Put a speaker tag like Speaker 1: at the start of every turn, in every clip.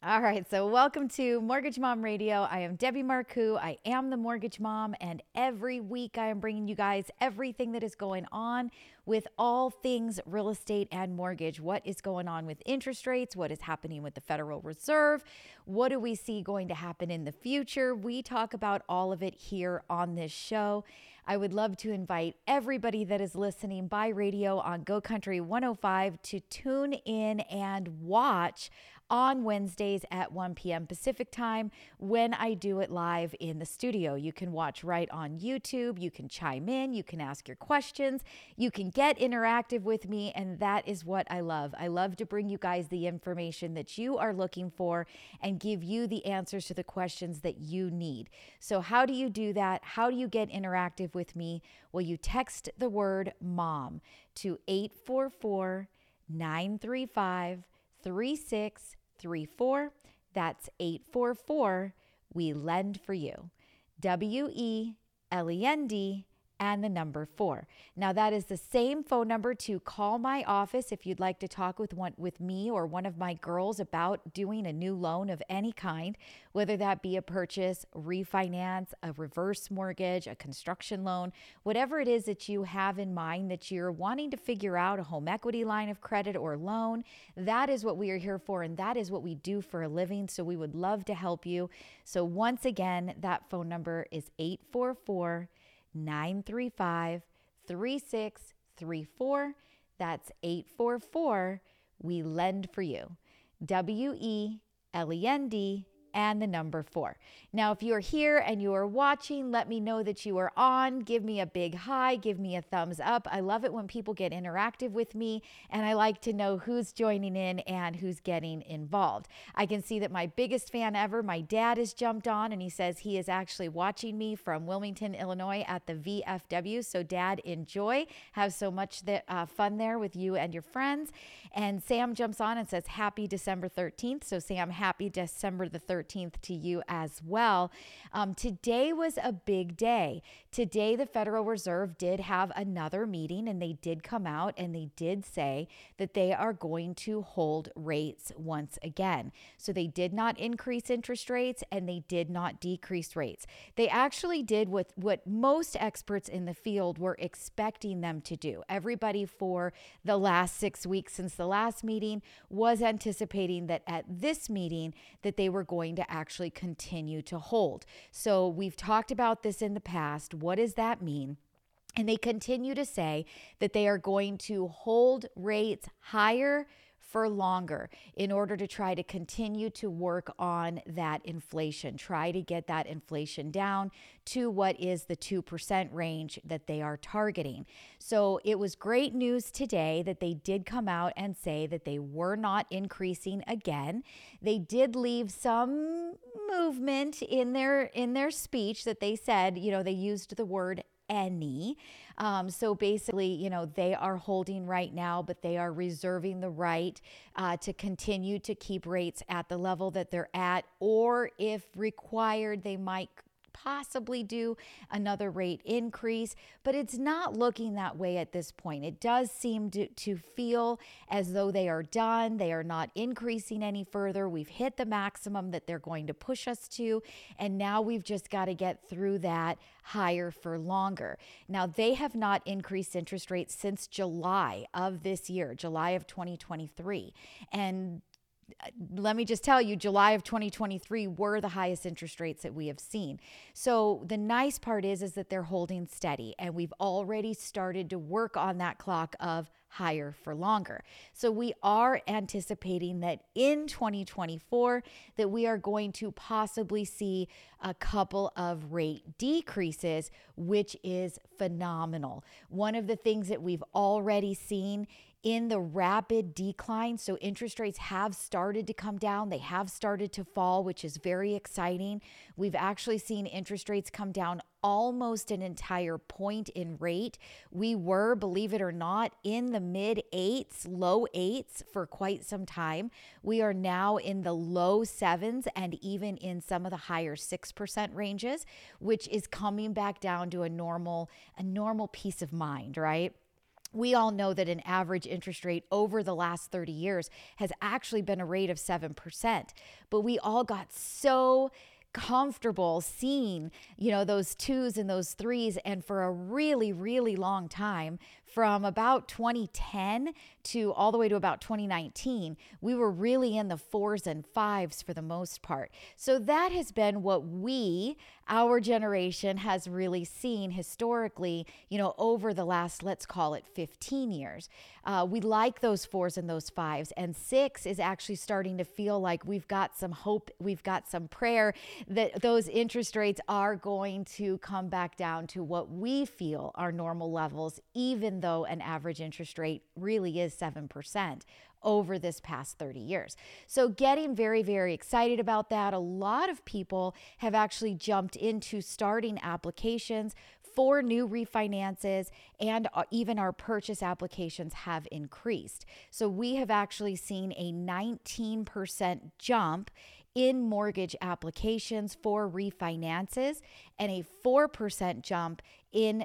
Speaker 1: All right, so welcome to Mortgage Mom Radio. I am Debbie Marcoux. I am the Mortgage Mom, and every week I am bringing you guys everything that is going on with all things real estate and mortgage. What is going on with interest rates? What is happening with the Federal Reserve? What do we see going to happen in the future? We talk about all of it here on this show. I would love to invite everybody that is listening by radio on Go Country 105 to tune in and watch on Wednesdays at 1 p.m. Pacific time when I do it live in the studio. You can watch right on YouTube, you can chime in, you can ask your questions, you can get interactive with me, and that is what I love. I love to bring you guys the information that you are looking for and give you the answers to the questions that you need. So, how do you do that? How do you get interactive with me? Well, you text the word mom to 844 935 3634. That's 844 We Lend for You. W E L E N D and the number four. Now that is the same phone number to call my office if you'd like to talk with one with me or one of my girls about doing a new loan of any kind, whether that be a purchase, refinance, a reverse mortgage, a construction loan, whatever it is that you have in mind that you're wanting to figure out a home equity line of credit or loan, that is what we are here for and that is what we do for a living. So we would love to help you. So once again, that phone number is 844 935 3634. That's 844 We Lend for You. W E L E N D and the number four. Now, if you're here and you are watching, let me know that you are on. Give me a big hi, give me a thumbs up. I love it when people get interactive with me, and I like to know who's joining in and who's getting involved. I can see that my biggest fan ever, my dad, has jumped on and he says he is actually watching me from Wilmington, Illinois at the VFW. So, Dad, enjoy. Have so much that, uh, fun there with you and your friends. And Sam jumps on and says, Happy December 13th. So, Sam, happy December the 13th to you as well. Um, today was a big day. Today, the Federal Reserve did have another meeting and they did come out and they did say that they are going to hold rates once again. So, they did not increase interest rates and they did not decrease rates. They actually did what, what most experts in the field were expecting them to do. Everybody for the last six weeks since the last meeting was anticipating that at this meeting that they were going to actually continue to hold. So we've talked about this in the past. What does that mean? And they continue to say that they are going to hold rates higher for longer in order to try to continue to work on that inflation, try to get that inflation down to what is the 2% range that they are targeting. So it was great news today that they did come out and say that they were not increasing again. They did leave some movement in their in their speech that they said, you know, they used the word any. Um, so basically, you know, they are holding right now, but they are reserving the right uh, to continue to keep rates at the level that they're at, or if required, they might possibly do another rate increase, but it's not looking that way at this point. It does seem to, to feel as though they are done. They are not increasing any further. We've hit the maximum that they're going to push us to, and now we've just got to get through that higher for longer. Now, they have not increased interest rates since July of this year, July of 2023. And let me just tell you, July of 2023 were the highest interest rates that we have seen. So the nice part is, is that they're holding steady, and we've already started to work on that clock of higher for longer. So we are anticipating that in 2024 that we are going to possibly see a couple of rate decreases, which is phenomenal. One of the things that we've already seen in the rapid decline. So interest rates have started to come down, they have started to fall, which is very exciting. We've actually seen interest rates come down almost an entire point in rate. We were, believe it or not, in the mid eights, low eights for quite some time. We are now in the low sevens and even in some of the higher 6% ranges, which is coming back down to a normal a normal peace of mind, right? We all know that an average interest rate over the last 30 years has actually been a rate of 7%. But we all got so comfortable seeing, you know, those twos and those threes. And for a really, really long time, from about 2010 to all the way to about 2019, we were really in the fours and fives for the most part. So that has been what we, our generation, has really seen historically, you know, over the last, let's call it 15 years. Uh, we like those fours and those fives. And six is actually starting to feel like we've got some hope, we've got some prayer that those interest rates are going to come back down to what we feel are normal levels, even though an average interest rate really is 7% over this past 30 years. So, getting very, very excited about that. A lot of people have actually jumped into starting applications for new refinances and uh, even our purchase applications have increased. So, we have actually seen a 19% jump in mortgage applications for refinances and a 4% jump in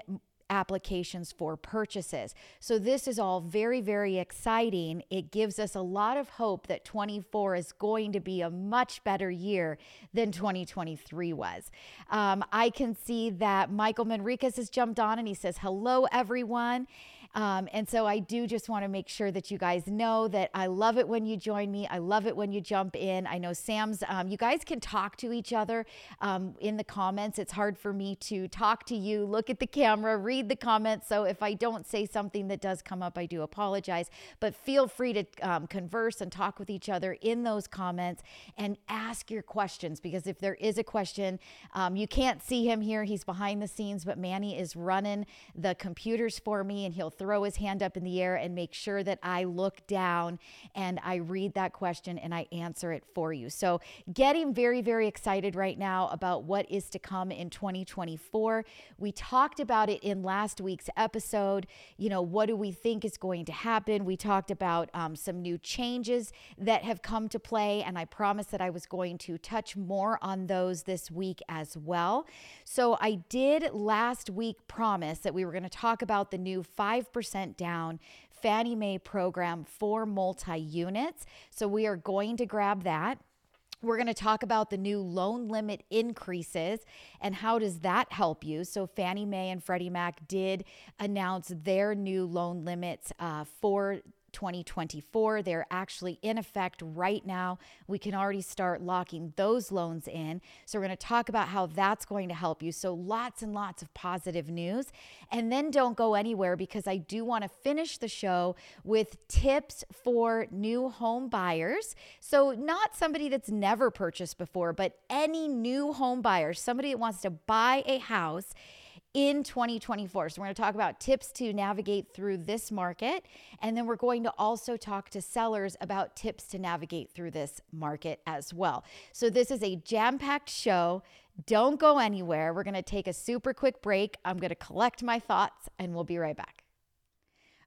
Speaker 1: applications for purchases. So, this is all very, very exciting. It gives us a lot of hope that 24 is going to be a much better year than 2023 was. Um, I can see that Michael Manriquez has jumped on and he says, Hello, everyone. Um, and so I do just want to make sure that you guys know that I love it when you join me. I love it when you jump in. I know Sam's, um, you guys can talk to each other um, in the comments. It's hard for me to talk to you, look at the camera, read the comments. So if I don't say something that does come up, I do apologize. But feel free to um, converse and talk with each other in those comments and ask your questions because if there is a question, um, you can't see him here. He's behind the scenes, but Manny is running the computers for me and he'll throw his hand up in the air and make sure that I look down and I read that question and I answer it for you. So, getting very, very excited right now about what is to come in 2024. We talked about it in last week's episode. You know, what do we think is going to happen? We talked about um, some new changes that have come to play, and I promised that I was going to touch more on those this week as well. So, I did last week promise that we were going to talk about the new 5 5% down Fannie Mae program for multi units. So we are going to grab that. We're going to talk about the new loan limit increases and how does that help you. So Fannie Mae and Freddie Mac did announce their new loan limits uh, for 2024. They're actually in effect right now. We can already start locking those loans in. So, we're going to talk about how that's going to help you. So, lots and lots of positive news. And then don't go anywhere because I do want to finish the show with tips for new home buyers. So, not somebody that's never purchased before, but any new home buyer, somebody that wants to buy a house in 2024. So, we're going to talk about tips to navigate through this market. And then we're going to also talk to sellers about tips to navigate through this market as well. So, this is a jam packed show. Don't go anywhere. We're going to take a super quick break. I'm going to collect my thoughts and we'll be right back.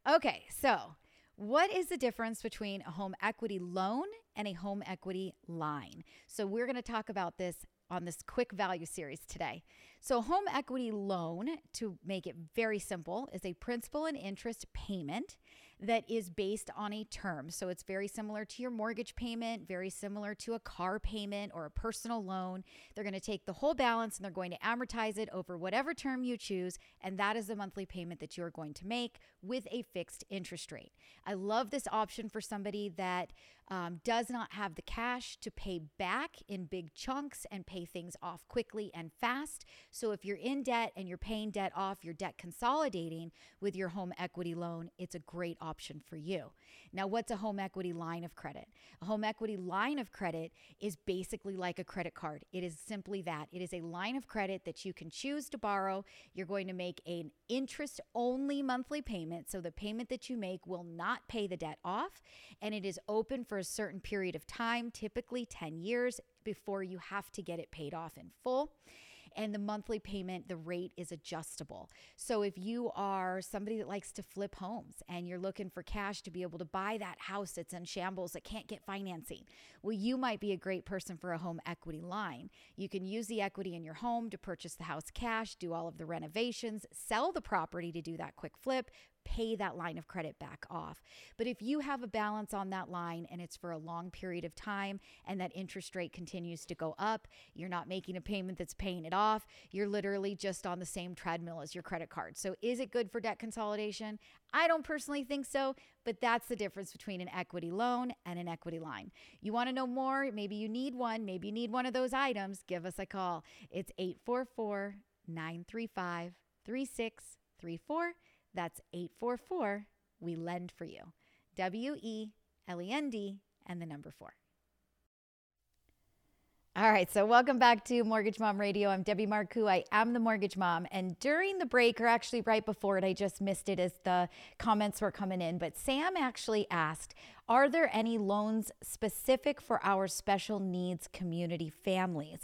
Speaker 1: Okay, so what is the difference between a home equity loan and a home equity line? So, we're going to talk about this on this quick value series today. So, home equity loan, to make it very simple, is a principal and interest payment that is based on a term. So, it's very similar to your mortgage payment, very similar to a car payment or a personal loan. They're going to take the whole balance and they're going to amortize it over whatever term you choose. And that is the monthly payment that you're going to make with a fixed interest rate. I love this option for somebody that um, does not have the cash to pay back in big chunks and pay things off quickly and fast. So if you're in debt and you're paying debt off, you're debt consolidating with your home equity loan, it's a great option for you. Now, what's a home equity line of credit? A home equity line of credit is basically like a credit card. It is simply that. It is a line of credit that you can choose to borrow. You're going to make an interest only monthly payment. So the payment that you make will not pay the debt off. And it is open for a certain period of time, typically 10 years, before you have to get it paid off in full and the monthly payment, the rate is adjustable. So if you are somebody that likes to flip homes and you're looking for cash to be able to buy that house that's in shambles that can't get financing, well, you might be a great person for a home equity line. You can use the equity in your home to purchase the house cash, do all of the renovations, sell the property to do that quick flip, pay that line of credit back off. But if you have a balance on that line and it's for a long period of time and that interest rate continues to go up, you're not making a payment that's paying it off, you're literally just on the same treadmill as your credit card. So is it good for debt consolidation? I don't personally think so, but that's the difference between an equity loan and an equity line. You want to know more? Maybe you need one, maybe you need one of those items, give us a call. It's 844 935 3634. That's 844 We Lend for You. W E L E N D and the number four. All right, so welcome back to Mortgage Mom Radio. I'm Debbie Marcoux. I am the Mortgage Mom. And during the break, or actually right before it, I just missed it as the comments were coming in, but Sam actually asked Are there any loans specific for our special needs community families?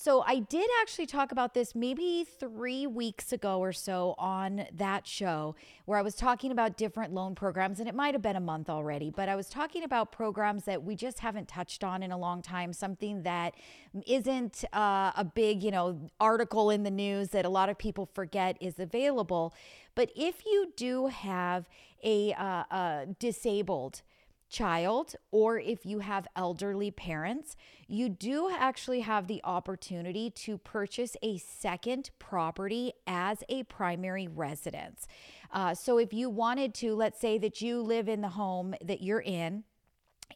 Speaker 1: So I did actually talk about this maybe three weeks ago or so on that show where I was talking about different loan programs, and it might have been a month already, but I was talking about programs that we just haven't touched on in a long time, something that isn't uh, a big, you know, article in the news that a lot of people forget is available. But if you do have a, uh, a disabled child or if you have elderly parents, you do actually have the opportunity to purchase a second property as a primary residence. Uh, so if you wanted to, let's say that you live in the home that you're in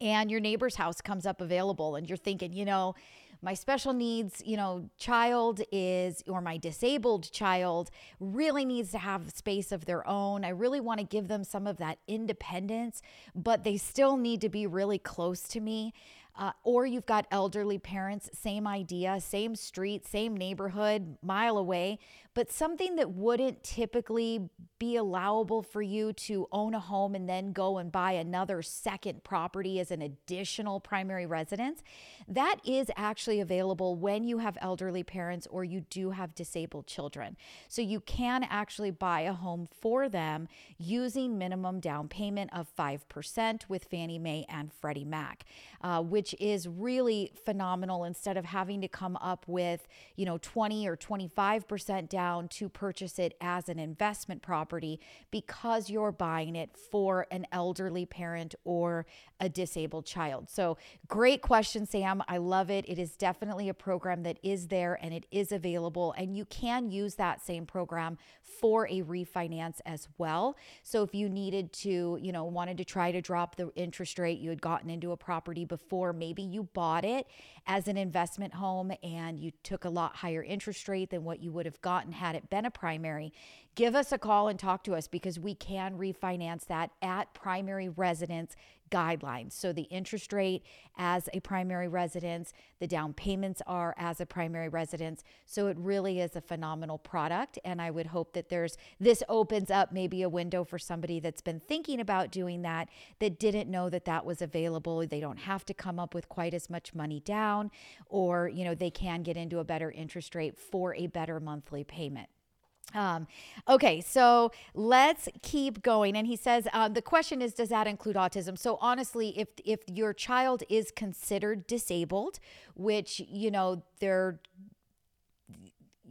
Speaker 1: and your neighbor's house comes up available and you're thinking, you know, my special needs, you know, child is, or my disabled child really needs to have space of their own. I really want to give them some of that independence, but they still need to be really close to me. Uh, or you've got elderly parents, same idea, same street, same neighborhood, mile away, but something that wouldn't typically be allowable for you to own a home and then go and buy another second property as an additional primary residence. That is actually available when you have elderly parents or you do have disabled children. So you can actually buy a home for them using minimum down payment of 5% with Fannie Mae and Freddie Mac, uh, which is really phenomenal instead of having to come up with, you know, 20 or 25% down down to purchase it as an investment property because you're buying it for an elderly parent or a disabled child. So, great question, Sam. I love it. It is definitely a program that is there and it is available, and you can use that same program for a refinance as well. So, if you needed to, you know, wanted to try to drop the interest rate, you had gotten into a property before, maybe you bought it as an investment home and you took a lot higher interest rate than what you would have gotten had it been a primary, give us a call and talk to us because we can refinance that at primary residence guidelines. So the interest rate as a primary residence, the down payments are as a primary residence. So it really is a phenomenal product. And I would hope that there's this opens up maybe a window for somebody that's been thinking about doing that, that didn't know that that was available. They don't have to come up with quite as much money down, or, you know, they can get into a better interest rate for a better monthly payment. Um, okay, so let's keep going. And he says uh, the question is, does that include autism? So honestly, if if your child is considered disabled, which you know they're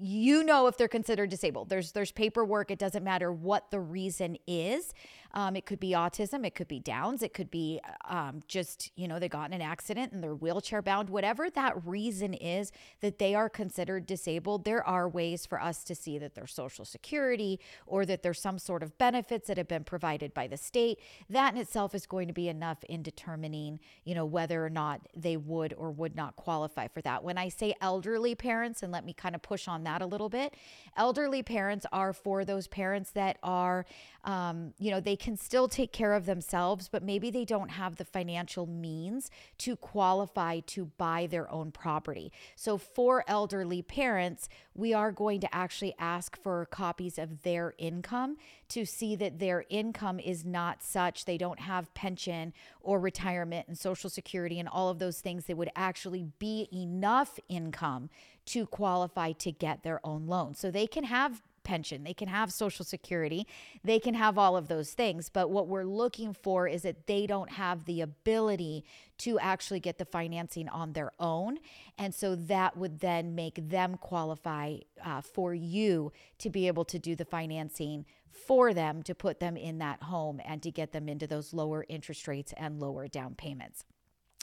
Speaker 1: you know if they're considered disabled there's there's paperwork it doesn't matter what the reason is Um, it could be autism, it could be Downs, it could be um, just, you know, they got in an accident and they're wheelchair bound, whatever that reason is that they are considered disabled. There are ways for us to see that there's Social Security or that there's some sort of benefits that have been provided by the state. That in itself is going to be enough in determining, you know, whether or not they would or would not qualify for that. When I say elderly parents, and let me kind of push on that a little bit, elderly parents are for those parents that are, um, you know, they can still take care of themselves, but maybe they don't have the financial means to qualify to buy their own property. So for elderly parents, we are going to actually ask for copies of their income to see that their income is not such they don't have pension or retirement and social security and all of those things that would actually be enough income to qualify to get their own loan. So they can have pension, they can have social security, they can have all of those things. But what we're looking for is that they don't have the ability to actually get the financing on their own. And so that would then make them qualify uh, for you to be able to do the financing for them to put them in that home and to get them into those lower interest rates and lower down payments.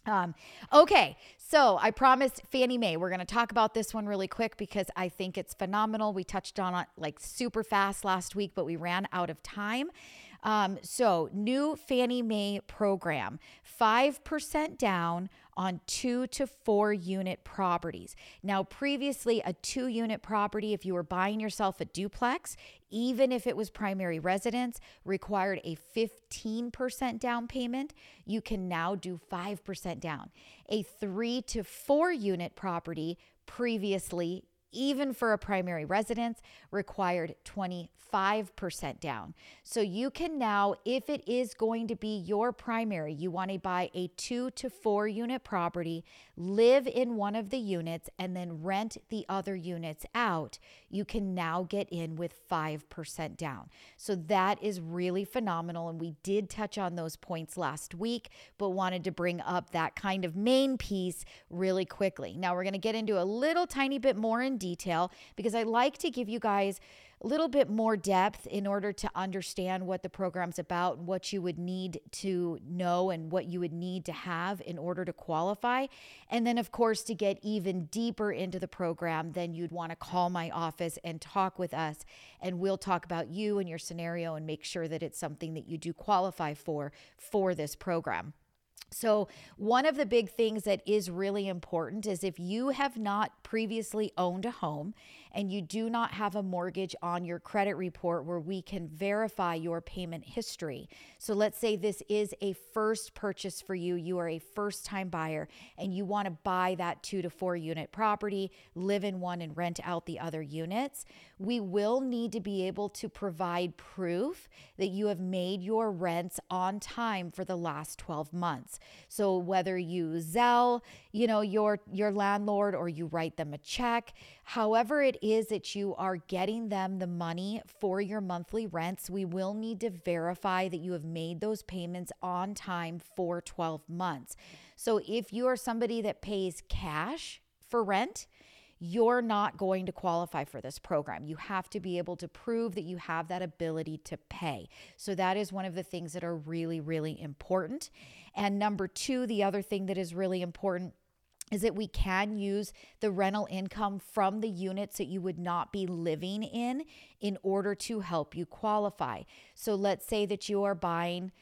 Speaker 1: Um, okay, so I promised Fannie Mae we're going to talk about this one really quick because I think it's phenomenal. We touched on it like super fast last week, but we ran out of time. Um, so, new Fannie Mae program 5% down on two to four unit properties. Now, previously, a two unit property, if you were buying yourself a duplex, even if it was primary residence, required a 15% down payment. You can now do 5% down. A three to four unit property, previously, even for a primary residence, required 25% down. So you can now, if it is going to be your primary, you want to buy a two to four unit property, live in one of the units, and then rent the other units out, you can now get in with 5% down. So that is really phenomenal. And we did touch on those points last week, but wanted to bring up that kind of main piece really quickly. Now we're going to get into a little tiny bit more in detail because I like to give you guys a little bit more depth in order to understand what the program's about, what you would need to know, and what you would need to have in order to qualify. And then, of course, to get even deeper into the program, then you'd want to call my office and talk with us, and we'll talk about you and your scenario and make sure that it's something that you do qualify for for this program. So, one of the big things that is really important is if you have not previously owned a home and you do not have a mortgage on your credit report where we can verify your payment history. So, let's say this is a first purchase for you, you are a first time buyer, and you want to buy that two to four unit property, live in one, and rent out the other units. We will need to be able to provide proof that you have made your rents on time for the last 12 months. So, whether you Zelle, you know, your your landlord or you write them a check, however it is that you are getting them the money for your monthly rents, we will need to verify that you have made those payments on time for 12 months. So if you are somebody that pays cash for rent, you're not going to qualify for this program. You have to be able to prove that you have that ability to pay. So, that is one of the things that are really, really important. And number two, the other thing that is really important is that we can use the rental income from the units that you would not be living in in order to help you qualify. So let's say that you are buying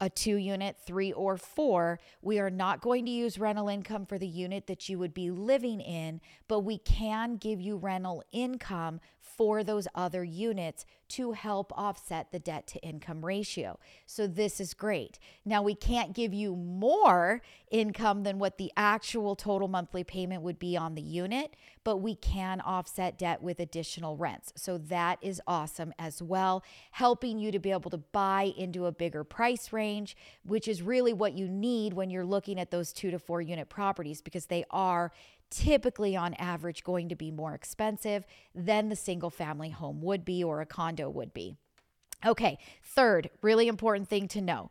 Speaker 1: a two unit, three, or four, we are not going to use rental income for the unit that you would be living in, but we can give you rental income for those other units to help offset the debt to income ratio. So this is great. Now we can't give you more income than what the actual total monthly payment would be on the unit, but we can offset debt with additional rents. So that is awesome as well, helping you to be able to buy into a bigger price range, which is really what you need when you're looking at those 2 to 4 unit properties because they are typically on average going to be more expensive than the single family home would be or a condo would be. Okay, third, really important thing to know.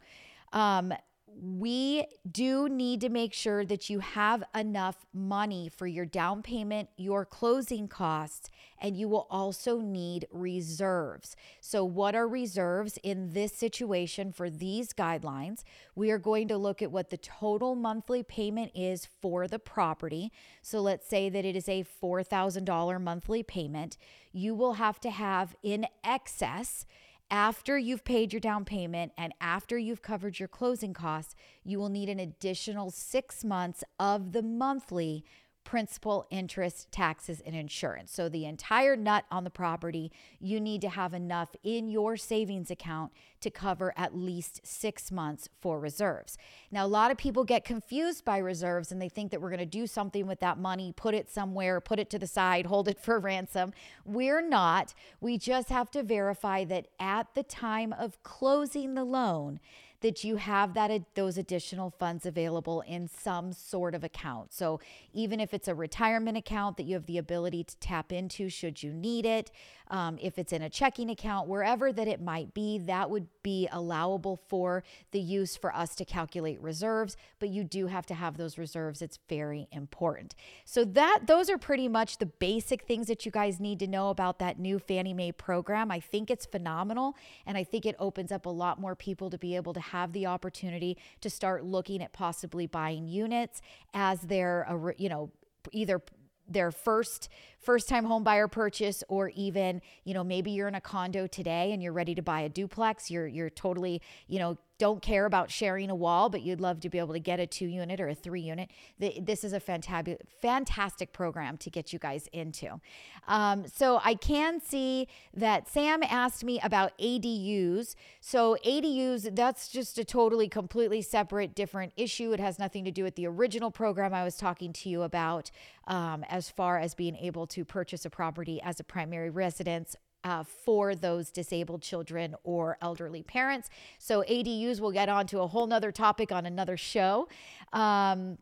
Speaker 1: Um, we do need to make sure that you have enough money for your down payment, your closing costs, and you will also need reserves. So, what are reserves in this situation for these guidelines? We are going to look at what the total monthly payment is for the property. So, let's say that it is a $4,000 monthly payment. You will have to have in excess after you've paid your down payment and after you've covered your closing costs, you will need an additional six months of the monthly principal, interest, taxes, and insurance. So the entire nut on the property, you need to have enough in your savings account to cover at least six months for reserves. Now, a lot of people get confused by reserves and they think that we're going to do something with that money, put it somewhere, put it to the side, hold it for ransom. We're not. We just have to verify that at the time of closing the loan, that you have that those additional funds available in some sort of account. So even if it's a retirement account that you have the ability to tap into should you need it, um, if it's in a checking account, wherever that it might be, that would be allowable for the use for us to calculate reserves. But you do have to have those reserves. It's very important. So that those are pretty much the basic things that you guys need to know about that new Fannie Mae program. I think it's phenomenal, and I think it opens up a lot more people to be able to have the opportunity to start looking at possibly buying units as their, you know, either their first first time home buyer purchase or even you know maybe you're in a condo today and you're ready to buy a duplex you're you're totally you know don't care about sharing a wall, but you'd love to be able to get a two unit or a three unit, this is a fantastic, fantastic program to get you guys into. Um, so I can see that Sam asked me about ADUs. So ADUs, that's just a totally, completely separate, different issue. It has nothing to do with the original program I was talking to you about um, as far as being able to purchase a property as a primary residence uh, for those disabled children or elderly parents. So ADUs will get onto a whole nother topic on another show. Um,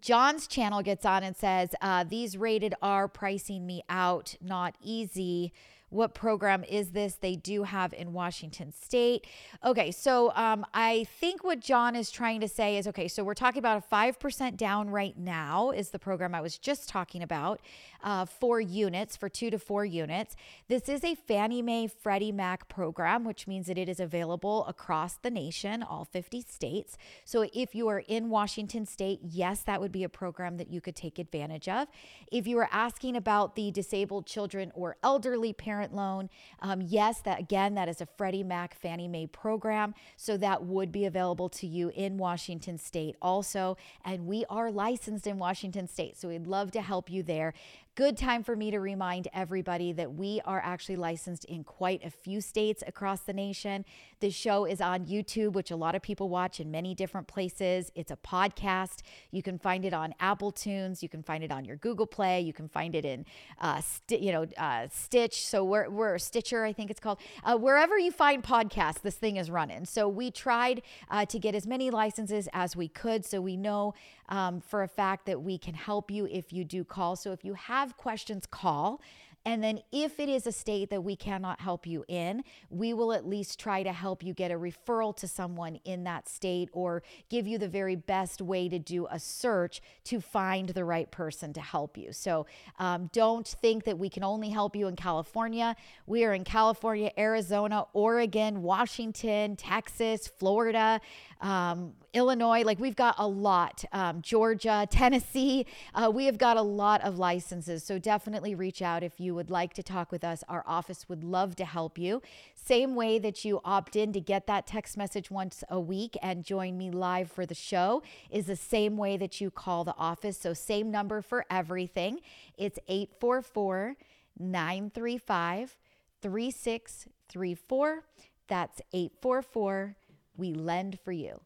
Speaker 1: John's channel gets on and says, uh, These rated R pricing me out, not easy what program is this they do have in Washington State. Okay, so um, I think what John is trying to say is okay, so we're talking about a 5% down right now, is the program I was just talking about uh, for units, for two to four units. This is a Fannie Mae Freddie Mac program, which means that it is available across the nation, all 50 states. So if you are in Washington State, yes, that would be a program that you could take advantage of. If you are asking about the disabled children or elderly parent loan, um, yes, that again, that is a Freddie Mac Fannie Mae program. So that would be available to you in Washington State also. And we are licensed in Washington State. So we'd love to help you there good time for me to remind everybody that we are actually licensed in quite a few states across the nation. The show is on YouTube, which a lot of people watch in many different places. It's a podcast. You can find it on Apple Tunes. You can find it on your Google Play. You can find it in, uh, you know, uh, Stitch. So we're, we're Stitcher, I think it's called. Uh, wherever you find podcasts, this thing is running. So we tried uh, to get as many licenses as we could. So we know um, for a fact that we can help you if you do call. So if you have questions, call. And then, if it is a state that we cannot help you in, we will at least try to help you get a referral to someone in that state or give you the very best way to do a search to find the right person to help you. So, um, don't think that we can only help you in California. We are in California, Arizona, Oregon, Washington, Texas, Florida um, Illinois, like we've got a lot, um, Georgia, Tennessee, uh, we have got a lot of licenses. So definitely reach out if you would like to talk with us. Our office would love to help you. Same way that you opt in to get that text message once a week and join me live for the show is the same way that you call the office. So, same number for everything. It's 844 935 3634. That's 844 we lend for you.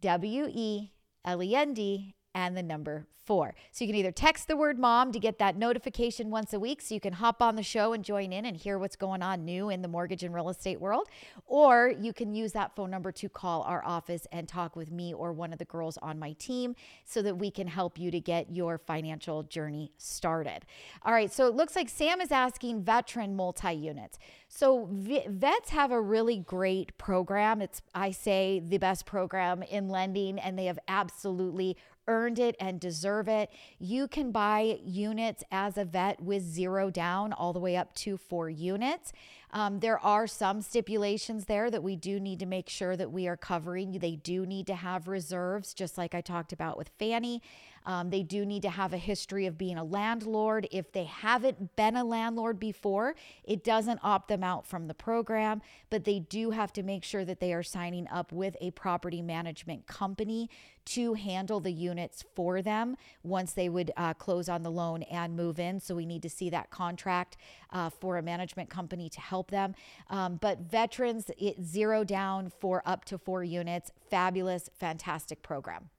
Speaker 1: W E L E N D and the number four. So you can either text the word mom to get that notification once a week so you can hop on the show and join in and hear what's going on new in the mortgage and real estate world. Or you can use that phone number to call our office and talk with me or one of the girls on my team so that we can help you to get your financial journey started. All right, so it looks like Sam is asking veteran multi units. So vets have a really great program. It's, I say, the best program in lending, and they have absolutely earned it and deserve it. You can buy units as a vet with zero down all the way up to four units. Um, there are some stipulations there that we do need to make sure that we are covering. They do need to have reserves, just like I talked about with Fannie. Um, they do need to have a history of being a landlord. If they haven't been a landlord before, it doesn't opt them out from the program, but they do have to make sure that they are signing up with a property management company to handle the units for them once they would uh, close on the loan and move in. So we need to see that contract uh, for a management company to help them. Um, but veterans, it zero down for up to four units. Fabulous, fantastic program.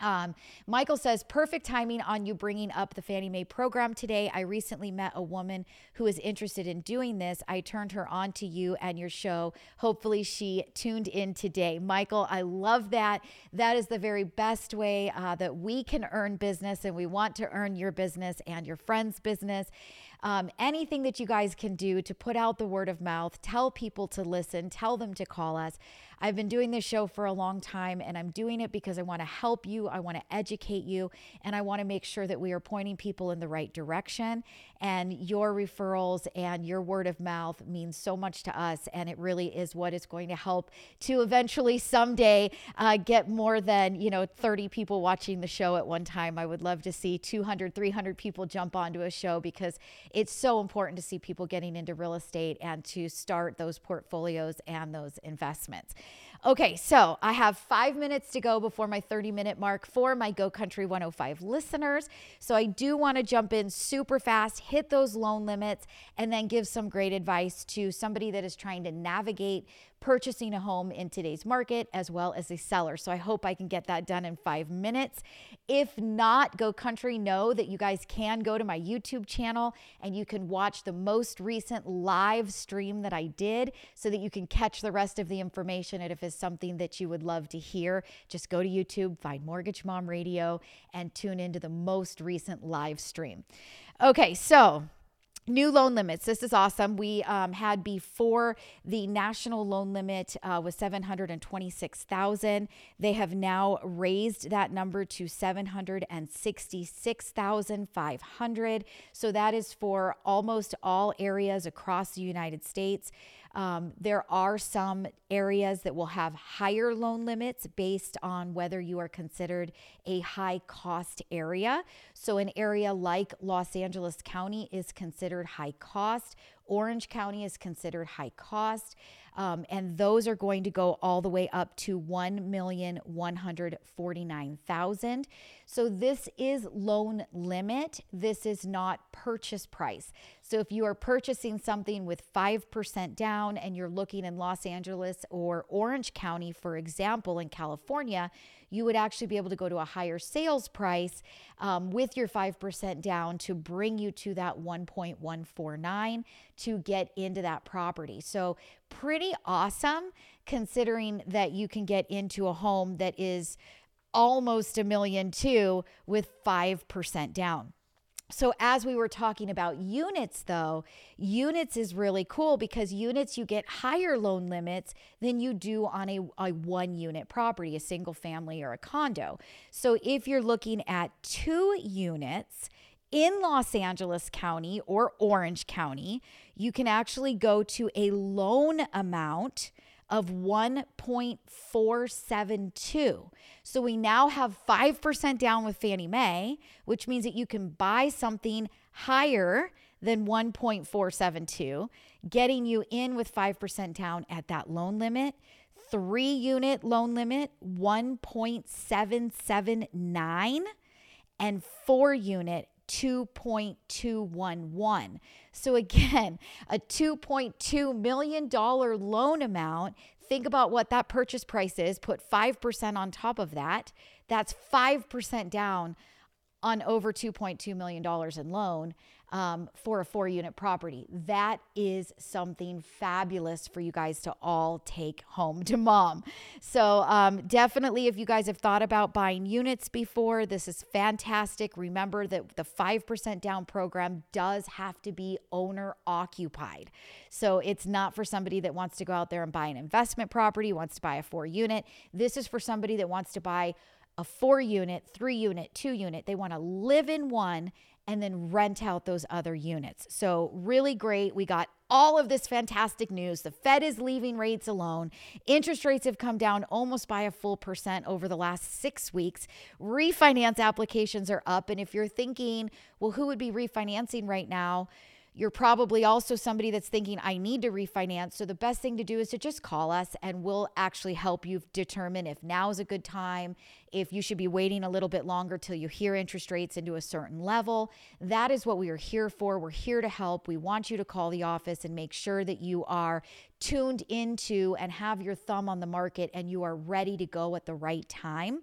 Speaker 1: Um, Michael says, perfect timing on you bringing up the Fannie Mae program today. I recently met a woman who is interested in doing this. I turned her on to you and your show. Hopefully, she tuned in today. Michael, I love that. That is the very best way uh, that we can earn business, and we want to earn your business and your friend's business. Um, anything that you guys can do to put out the word of mouth, tell people to listen, tell them to call us. I've been doing this show for a long time and I'm doing it because I want to help you, I want to educate you, and I want to make sure that we are pointing people in the right direction. And your referrals and your word of mouth means so much to us. And it really is what is going to help to eventually someday uh, get more than, you know, 30 people watching the show at one time. I would love to see 200, 300 people jump onto a show because it's so important to see people getting into real estate and to start those portfolios and those investments. Okay, so I have five minutes to go before my 30 minute mark for my Go Country 105 listeners. So I do want to jump in super fast, hit those loan limits, and then give some great advice to somebody that is trying to navigate purchasing a home in today's market as well as a seller. So I hope I can get that done in five minutes. If not, Go Country, know that you guys can go to my YouTube channel and you can watch the most recent live stream that I did so that you can catch the rest of the information. And if it's something that you would love to hear, just go to YouTube, find Mortgage Mom Radio, and tune into the most recent live stream. Okay, so New loan limits. This is awesome. We um, had before the national loan limit uh, was 726,000. They have now raised that number to 766,500. So that is for almost all areas across the United States. Um, there are some areas that will have higher loan limits based on whether you are considered a high cost area. So, an area like Los Angeles County is considered high cost, Orange County is considered high cost. Um, and those are going to go all the way up to 1,149,000. So this is loan limit. This is not purchase price. So if you are purchasing something with 5% down and you're looking in Los Angeles or Orange County, for example, in California, you would actually be able to go to a higher sales price um, with your 5% down to bring you to that 1.149 to get into that property. So, pretty awesome considering that you can get into a home that is almost a million two with 5% down. So, as we were talking about units, though, units is really cool because units you get higher loan limits than you do on a, a one unit property, a single family or a condo. So, if you're looking at two units, in Los Angeles County or Orange County, you can actually go to a loan amount of 1.472. So we now have 5% down with Fannie Mae, which means that you can buy something higher than 1.472, getting you in with 5% down at that loan limit. Three unit loan limit, 1.779, and four unit, 2.211. So, again, a $2.2 million loan amount. Think about what that purchase price is, put 5% on top of that. That's 5% down on over $2.2 million in loan um, for a four unit property. That is something fabulous for you guys to all take home to mom. So, um, definitely, if you guys have thought about buying units before, this is fantastic. Remember that the 5% down program does have to be owner occupied. So, it's not for somebody that wants to go out there and buy an investment property, wants to buy a four unit. This is for somebody that wants to buy a four unit, three unit, two unit. They want to live in one and then rent out those other units. So, really great. We got all of this fantastic news. The Fed is leaving rates alone. Interest rates have come down almost by a full percent over the last six weeks. Refinance applications are up. And if you're thinking, well, who would be refinancing right now? You're probably also somebody that's thinking, I need to refinance. So the best thing to do is to just call us and we'll actually help you determine if now is a good time, if you should be waiting a little bit longer till you hear interest rates into a certain level. That is what we are here for. We're here to help. We want you to call the office and make sure that you are tuned into and have your thumb on the market and you are ready to go at the right time.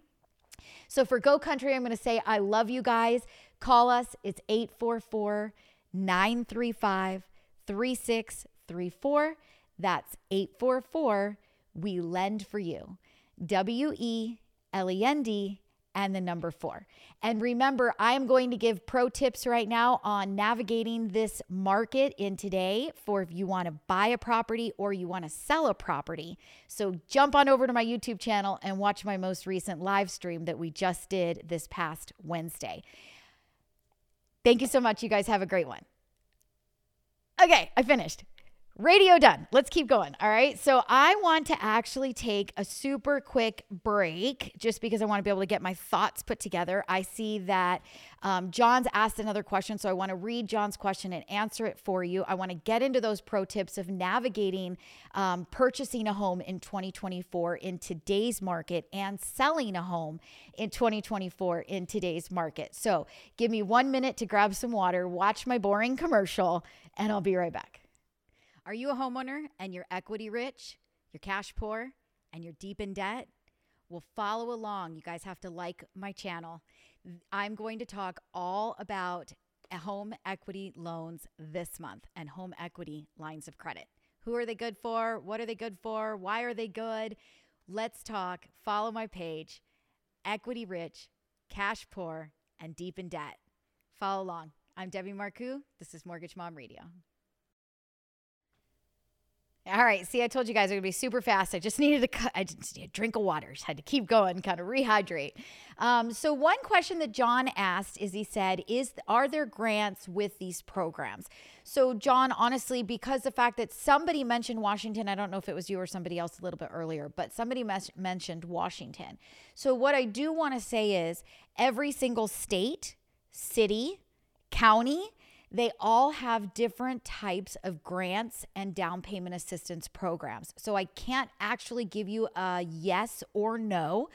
Speaker 1: So for Go Country, I'm going to say, I love you guys. Call us. It's 844- 935 3634. That's 844 We Lend for You. W E L E N D and the number four. And remember, I am going to give pro tips right now on navigating this market in today for if you want to buy a property or you want to sell a property. So jump on over to my YouTube channel and watch my most recent live stream that we just did this past Wednesday. Thank you so much. You guys have a great one. Okay, I finished. Radio done. Let's keep going. All right. So I want to actually take a super quick break just because I want to be able to get my thoughts put together. I see that um, John's asked another question. So I want to read John's question and answer it for you. I want to get into those pro tips of navigating um, purchasing a home in 2024 in today's market and selling a home in 2024 in today's market. So give me one minute to grab some water, watch my boring commercial, and I'll be right back. Are you a homeowner and you're equity rich, you're cash poor, and you're deep in debt? Well, follow along. You guys have to like my channel. I'm going to talk all about home equity loans this month and home equity lines of credit. Who are they good for? What are they good for? Why are they good? Let's talk. Follow my page. Equity rich, cash poor, and deep in debt. Follow along. I'm Debbie Marcoux. This is Mortgage Mom Radio. All right. See, I told you guys it would be super fast. I just needed to cut, I just a drink of water. Just had to keep going, kind of rehydrate. Um, so one question that John asked is he said, "Is are there grants with these programs?" So John, honestly, because the fact that somebody mentioned Washington, I don't know if it was you or somebody else a little bit earlier, but somebody mes- mentioned Washington. So what I do want to say is every single state, city, county they all have different types of grants and down payment assistance programs. So I can't actually give you a yes or no.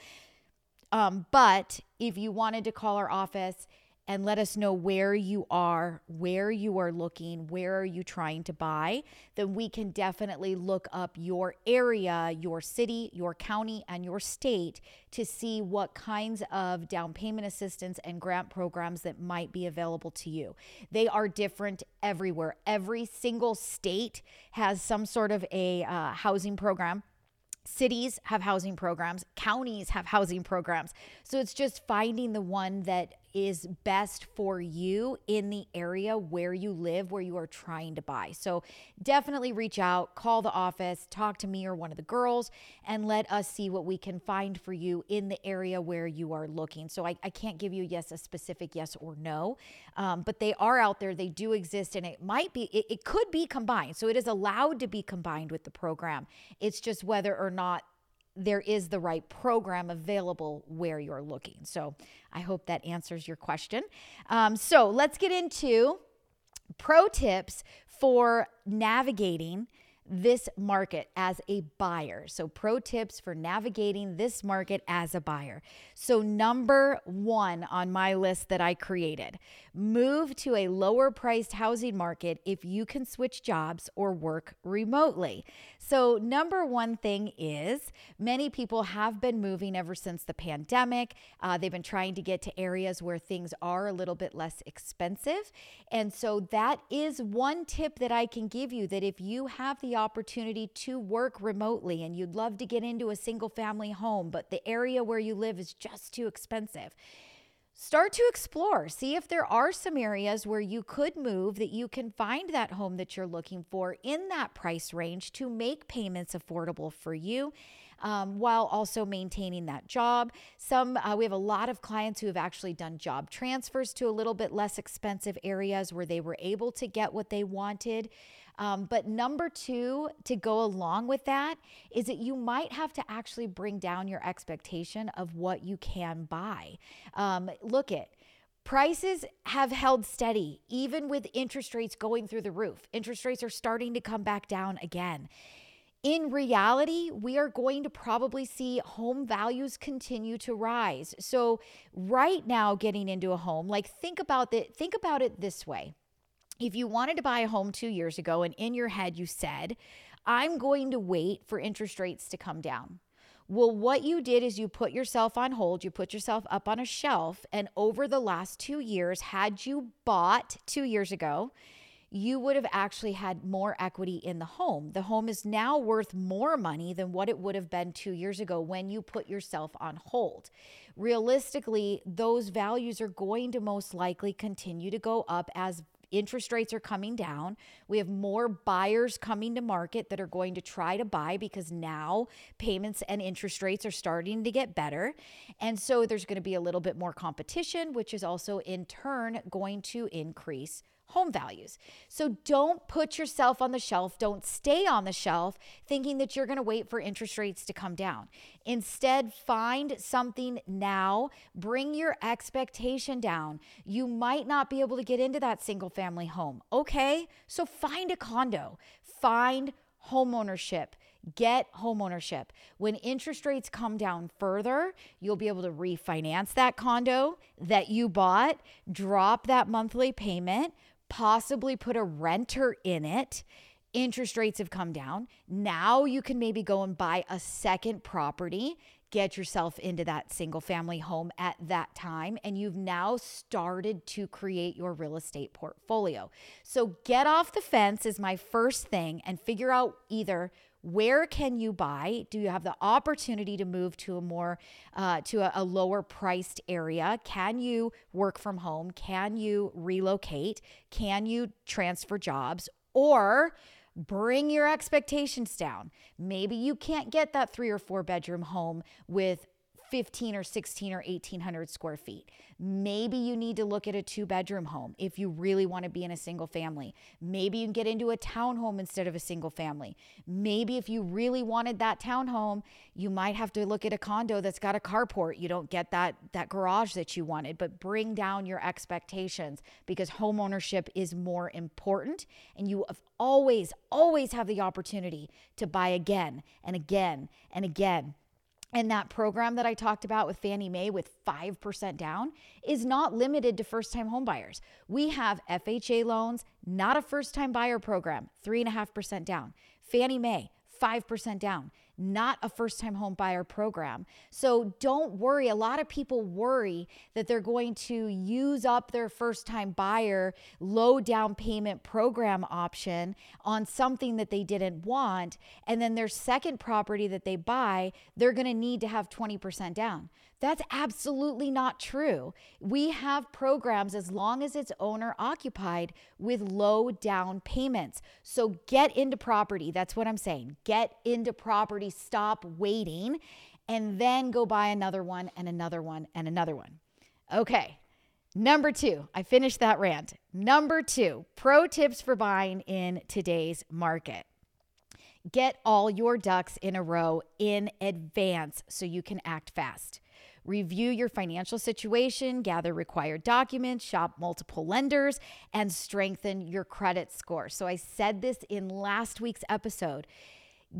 Speaker 1: Um, but if you wanted to call our office and let us know where you are, where you are looking, where are you trying to buy, then we can definitely look up your area, your city, your county, and your state to see what kinds of down payment assistance and grant programs that might be available to you. They are different everywhere. Every single state has some sort of a uh, housing program cities have housing programs, counties have housing programs. So it's just finding the one that is best for you in the area where you live, where you are trying to buy. So definitely reach out, call the office, talk to me or one of the girls, and let us see what we can find for you in the area where you are looking. So I, I can't give you, yes, a specific yes or no, um, but they are out there. They do exist, and it might be, it, it could be combined. So it is allowed to be combined with the program. It's just whether or not there is the right program available where you're looking. So I hope that answers your question. Um, so let's get into pro tips for navigating this market as a buyer. So, pro tips for navigating this market as a buyer. So, number one on my list that I created move to a lower priced housing market if you can switch jobs or work remotely. So, number one thing is many people have been moving ever since the pandemic. Uh, they've been trying to get to areas where things are a little bit less expensive. And so, that is one tip that I can give you that if you have the opportunity to work remotely and you'd love to get into a single family home, but the area where you live is just too expensive start to explore. See if there are some areas where you could move that you can find that home that you're looking for in that price range to make payments affordable for you. Um, while also maintaining that job. Some uh, we have a lot of clients who have actually done job transfers to a little bit less expensive areas where they were able to get what they wanted. Um, but number two, to go along with that, is that you might have to actually bring down your expectation of what you can buy. Um, look at Prices have held steady, even with interest rates going through the roof. Interest rates are starting to come back down again. In reality, we are going to probably see home values continue to rise. So, right now, getting into a home, like think about it, think about it this way if you wanted to buy a home two years ago and in your head you said, I'm going to wait for interest rates to come down. Well, what you did is you put yourself on hold, you put yourself up on a shelf, and over the last two years, had you bought two years ago, you would have actually had more equity in the home. The home is now worth more money than what it would have been two years ago when you put yourself on hold. Realistically, those values are going to most likely continue to go up as interest rates are coming down. We have more buyers coming to market that are going to try to buy because now payments and interest rates are starting to get better. And so there's going to be a little bit more competition, which is also in turn going to increase home values. So don't put yourself on the shelf. Don't stay on the shelf thinking that you're going to wait for interest rates to come down. Instead, find something now. Bring your expectation down. You might not be able to get into that single family home. Okay, so find a condo, find home ownership. Get home ownership. When interest rates come down further, you'll be able to refinance that condo that you bought, drop that monthly payment, possibly put a renter in it. Interest rates have come down. Now you can maybe go and buy a second property, get yourself into that single family home at that time, and you've now started to create your real estate portfolio. So get off the fence is my first thing and figure out either where can you buy? Do you have the opportunity to move to a more uh, to a, a lower priced area? Can you work from home? Can you relocate? Can you transfer jobs? Or bring your expectations down. Maybe you can't get that three or four bedroom home with 15 or 16 or 1800 square feet. Maybe you need to look at a two bedroom home if you really want to be in a single family. Maybe you can get into a townhome instead of a single family. Maybe if you really wanted that townhome, you might have to look at a condo that's got a carport. You don't get that that garage that you wanted, but bring down your expectations because home ownership is more important and you always always have the opportunity to buy again and again and again and that program that I talked about with Fannie Mae with 5% down is not limited to first time homebuyers. We have FHA loans, not a first time buyer program, 3.5% down. Fannie Mae, 5% down not a first time home buyer program. So don't worry. A lot of people worry that they're going to use up their first time buyer low down payment program option on something that they didn't want. And then their second property that they buy, they're going to need to have 20% down. That's absolutely not true. We have programs as long as it's owner occupied with low down payments. So get into property. That's what I'm saying. Get into property, stop waiting, and then go buy another one and another one and another one. Okay. Number two, I finished that rant. Number two, pro tips for buying in today's market. Get all your ducks in a row in advance so you can act fast. Review your financial situation, gather required documents, shop multiple lenders, and strengthen your credit score. So, I said this in last week's episode.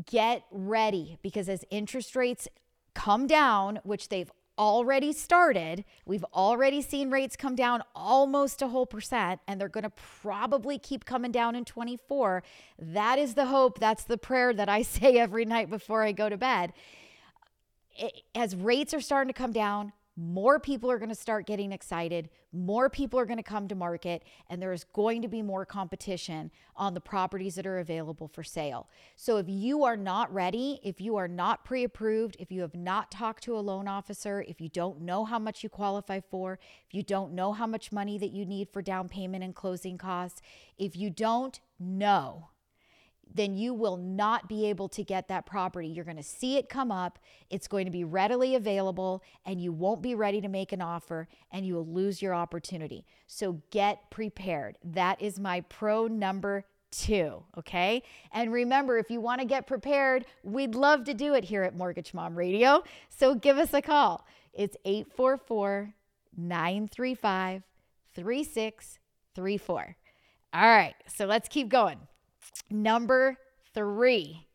Speaker 1: Get ready because as interest rates come down, which they've already started. We've already seen rates come down almost a whole percent, and they're going to probably keep coming down in 24. That is the hope. That's the prayer that I say every night before I go to bed. As rates are starting to come down, more people are going to start getting excited, more people are going to come to market, and there is going to be more competition on the properties that are available for sale. So, if you are not ready, if you are not pre approved, if you have not talked to a loan officer, if you don't know how much you qualify for, if you don't know how much money that you need for down payment and closing costs, if you don't know, then you will not be able to get that property. You're going to see it come up, it's going to be readily available, and you won't be ready to make an offer and you will lose your opportunity. So get prepared. That is my pro number two. Okay. And remember, if you want to get prepared, we'd love to do it here at Mortgage Mom Radio. So give us a call. It's 844 935 3634. All right. So let's keep going. Number three,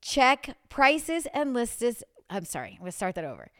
Speaker 1: check prices and listings. I'm sorry, I'm going to start that over.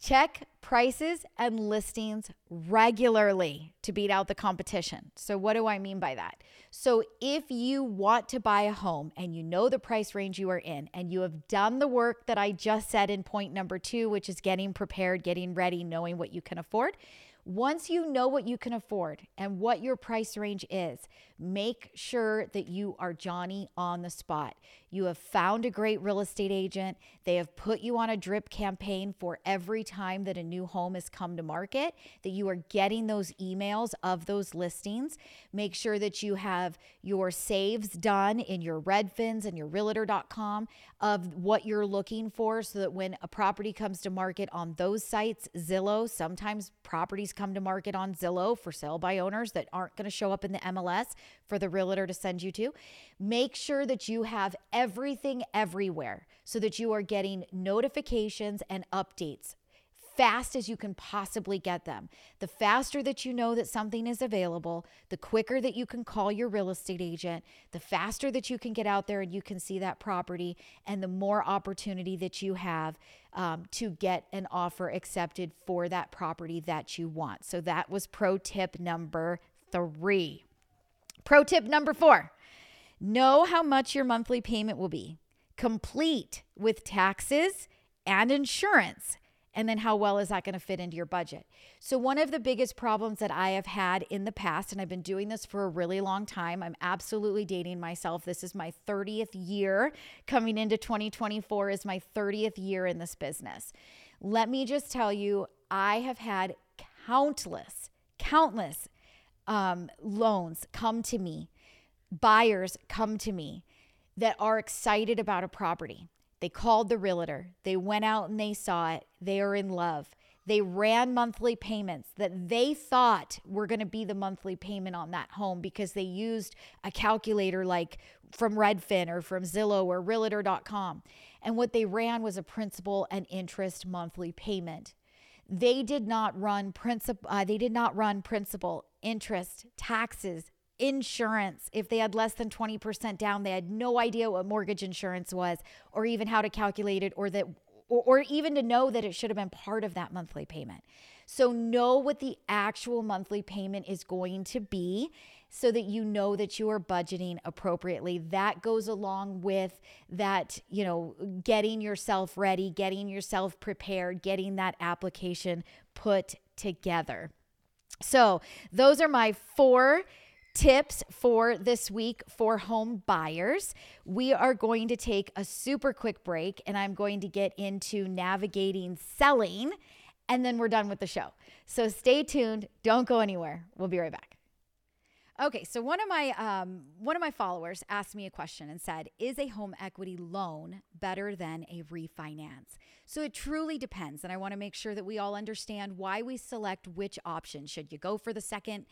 Speaker 1: Check prices and listings regularly to beat out the competition. So, what do I mean by that? So, if you want to buy a home and you know the price range you are in, and you have done the work that I just said in point number two, which is getting prepared, getting ready, knowing what you can afford, once you know what you can afford and what your price range is, make sure that you are Johnny on the spot. You have found a great real estate agent. They have put you on a drip campaign for every time that a new home has come to market, that you are getting those emails of those listings. Make sure that you have your saves done in your Redfins and your realtor.com of what you're looking for so that when a property comes to market on those sites, Zillow, sometimes properties come to market on Zillow for sale by owners that aren't going to show up in the MLS for the realtor to send you to. Make sure that you have everything everywhere so that you are getting notifications and updates fast as you can possibly get them. The faster that you know that something is available, the quicker that you can call your real estate agent, the faster that you can get out there and you can see that property, and the more opportunity that you have um, to get an offer accepted for that property that you want. So that was pro tip number three. Pro tip number four know how much your monthly payment will be, complete with taxes and insurance. And then, how well is that going to fit into your budget? So, one of the biggest problems that I have had in the past, and I've been doing this for a really long time, I'm absolutely dating myself. This is my 30th year. Coming into 2024 is my 30th year in this business. Let me just tell you, I have had countless, countless um, loans come to me, buyers come to me that are excited about a property. They called the realtor, they went out and they saw it, they are in love. They ran monthly payments that they thought were going to be the monthly payment on that home because they used a calculator like from Redfin or from Zillow or realtor.com. And what they ran was a principal and interest monthly payment. They did not run principal uh, they did not run principal interest, taxes, insurance. If they had less than 20% down, they had no idea what mortgage insurance was or even how to calculate it or that or, or even to know that it should have been part of that monthly payment. So know what the actual monthly payment is going to be so that you know that you are budgeting appropriately. That goes along with that, you know, getting yourself ready, getting yourself prepared, getting that application put together. So, those are my four tips for this week for home buyers. We are going to take a super quick break and I'm going to get into navigating selling and then we're done with the show. So, stay tuned. Don't go anywhere. We'll be right back. Okay, so one of my um, one of my followers asked me a question and said, "Is a home equity loan better than a refinance?" So it truly depends, and I want to make sure that we all understand why we select which option. Should you go for the second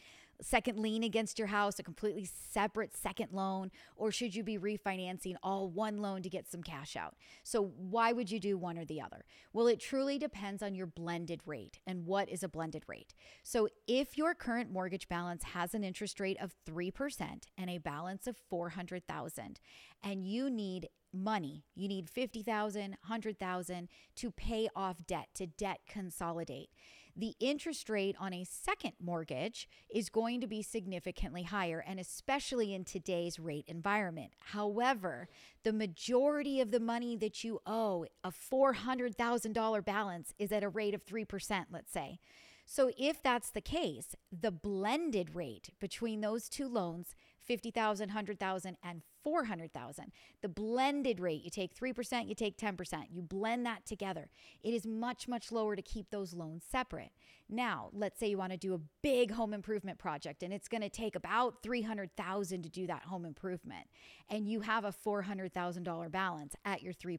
Speaker 1: second lien against your house, a completely separate second loan, or should you be refinancing all one loan to get some cash out? So, why would you do one or the other? Well, it truly depends on your blended rate. And what is a blended rate? So, if your current mortgage balance has an interest rate of 3% and a balance of 400,000 and you need money. You need 50,000, 100,000 to pay off debt, to debt consolidate the interest rate on a second mortgage is going to be significantly higher, and especially in today's rate environment. However, the majority of the money that you owe, a $400,000 balance, is at a rate of 3%, let's say. So, if that's the case, the blended rate between those two loans 50,000, 100,000 and 400,000. The blended rate, you take 3%, you take 10%, you blend that together. It is much much lower to keep those loans separate. Now, let's say you want to do a big home improvement project and it's going to take about 300,000 to do that home improvement and you have a $400,000 balance at your 3%,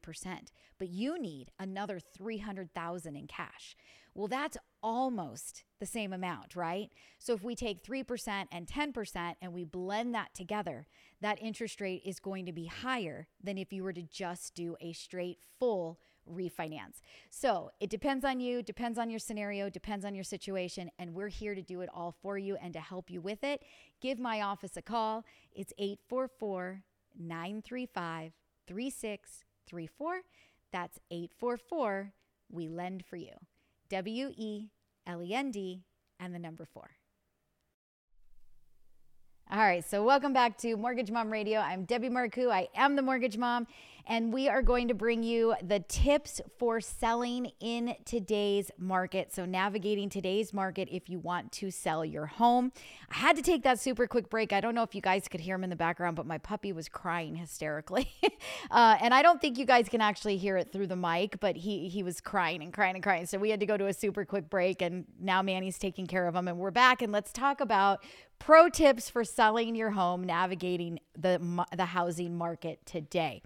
Speaker 1: but you need another 300,000 in cash. Well, that's almost the same amount, right? So if we take 3% and 10% and we blend that together, that interest rate is going to be higher than if you were to just do a straight full refinance. So it depends on you, depends on your scenario, depends on your situation, and we're here to do it all for you and to help you with it. Give my office a call. It's 844 935 3634. That's 844 We Lend for You. W E L E N D and the number four. All right, so welcome back to Mortgage Mom Radio. I'm Debbie Marcoux. I am the Mortgage Mom, and we are going to bring you the tips for selling in today's market. So, navigating today's market if you want to sell your home. I had to take that super quick break. I don't know if you guys could hear him in the background, but my puppy was crying hysterically. uh, and I don't think you guys can actually hear it through the mic, but he, he was crying and crying and crying. So, we had to go to a super quick break, and now Manny's taking care of him, and we're back. And let's talk about pro tips for selling your home, navigating the, the housing market today.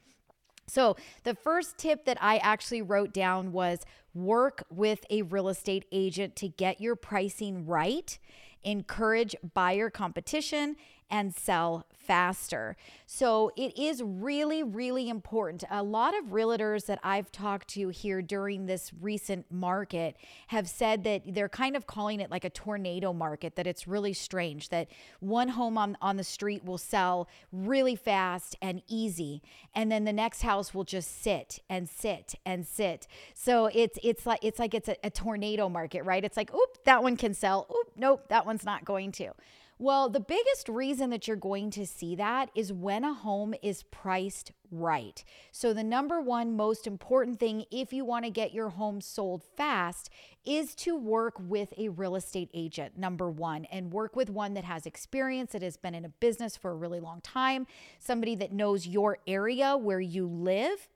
Speaker 1: So, the first tip that I actually wrote down was work with a real estate agent to get your pricing right, encourage buyer competition, and sell faster. So it is really, really important. A lot of realtors that I've talked to here during this recent market have said that they're kind of calling it like a tornado market, that it's really strange that one home on, on the street will sell really fast and easy, and then the next house will just sit and sit and sit. So it's it's like it's like it's a, a tornado market, right? It's like, oop, that one can sell. Oop, nope, that one's not going to. Well, the biggest reason that you're going to see that is when a home is priced right. So, the number one most important thing if you want to get your home sold fast is to work with a real estate agent, number one, and work with one that has experience, that has been in a business for a really long time, somebody that knows your area where you live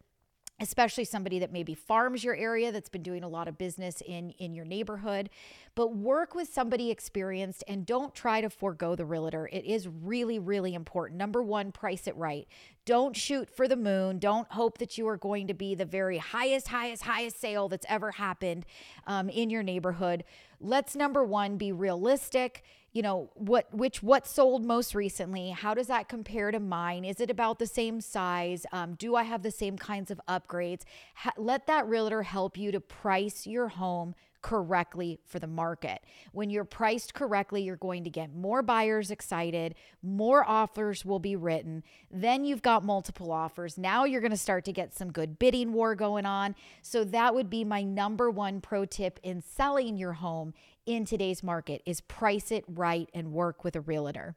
Speaker 1: especially somebody that maybe farms your area that's been doing a lot of business in in your neighborhood. But work with somebody experienced and don't try to forego the realtor. It is really really important. Number 1 price it right. Don't shoot for the moon. Don't hope that you are going to be the very highest highest highest sale that's ever happened um, in your neighborhood. Let's number 1 be realistic you know what which what sold most recently how does that compare to mine is it about the same size um, do i have the same kinds of upgrades ha- let that realtor help you to price your home correctly for the market. When you're priced correctly, you're going to get more buyers excited, more offers will be written. Then you've got multiple offers. Now you're going to start to get some good bidding war going on. So that would be my number one pro tip in selling your home in today's market is price it right and work with a realtor.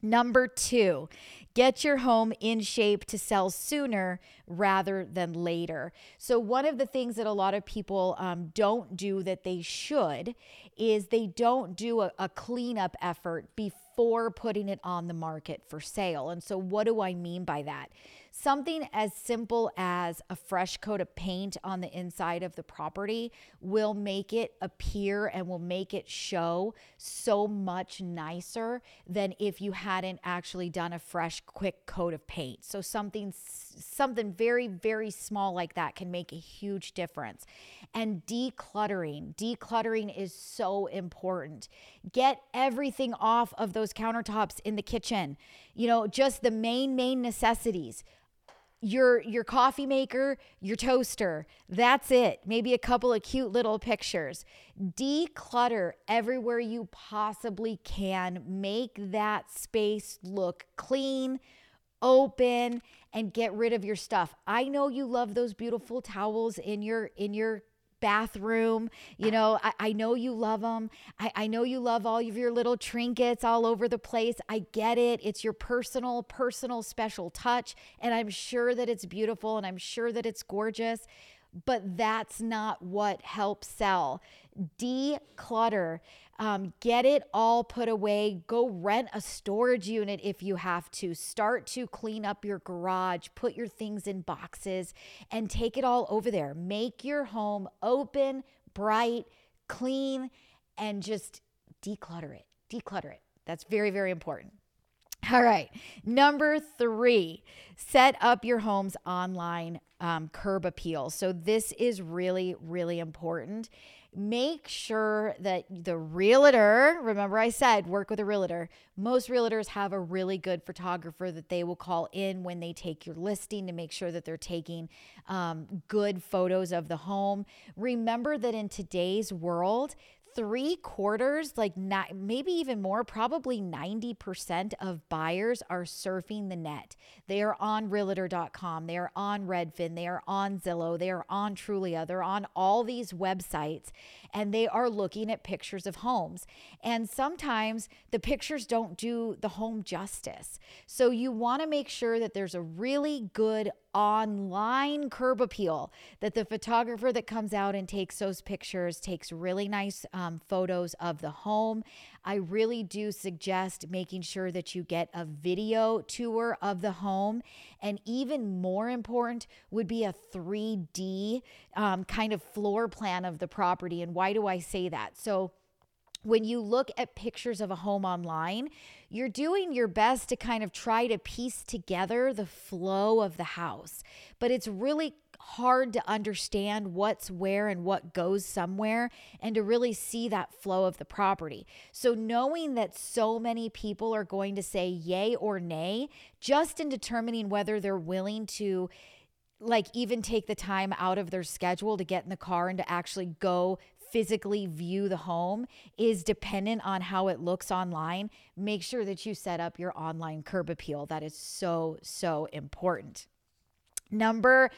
Speaker 1: Number two, get your home in shape to sell sooner rather than later. So, one of the things that a lot of people um, don't do that they should is they don't do a, a cleanup effort before putting it on the market for sale. And so, what do I mean by that? Something as simple as a fresh coat of paint on the inside of the property will make it appear and will make it show so much nicer than if you hadn't actually done a fresh quick coat of paint. So something something very very small like that can make a huge difference. And decluttering, decluttering is so important. Get everything off of those countertops in the kitchen. You know, just the main main necessities your your coffee maker, your toaster. That's it. Maybe a couple of cute little pictures. Declutter everywhere you possibly can. Make that space look clean, open and get rid of your stuff. I know you love those beautiful towels in your in your bathroom. You know, I, I know you love them. I, I know you love all of your little trinkets all over the place. I get it. It's your personal, personal, special touch. And I'm sure that it's beautiful and I'm sure that it's gorgeous but that's not what helps sell. Declutter. Um, get it all put away. Go rent a storage unit if you have to. Start to clean up your garage, put your things in boxes, and take it all over there. Make your home open, bright, clean, and just declutter it. Declutter it. That's very, very important. All right. Number three, set up your home's online um, curb appeal. So, this is really, really important make sure that the realtor, remember I said work with a realtor. Most realtors have a really good photographer that they will call in when they take your listing to make sure that they're taking um, good photos of the home. Remember that in today's world, three quarters, like not, maybe even more, probably 90% of buyers are surfing the net. They are on realtor.com, they are on Redfin, they are on Zillow, they are on Trulia, they're on all these websites and they are looking at pictures of homes. And sometimes the pictures don't do the home justice. So you want to make sure that there's a really good online curb appeal that the photographer that comes out and takes those pictures takes really nice um, photos of the home. I really do suggest making sure that you get a video tour of the home. And even more important would be a 3D um, kind of floor plan of the property. And why do I say that? So, when you look at pictures of a home online, you're doing your best to kind of try to piece together the flow of the house. But it's really hard to understand what's where and what goes somewhere and to really see that flow of the property. So, knowing that so many people are going to say yay or nay, just in determining whether they're willing to like even take the time out of their schedule to get in the car and to actually go physically view the home is dependent on how it looks online. Make sure that you set up your online curb appeal. That is so, so important. Number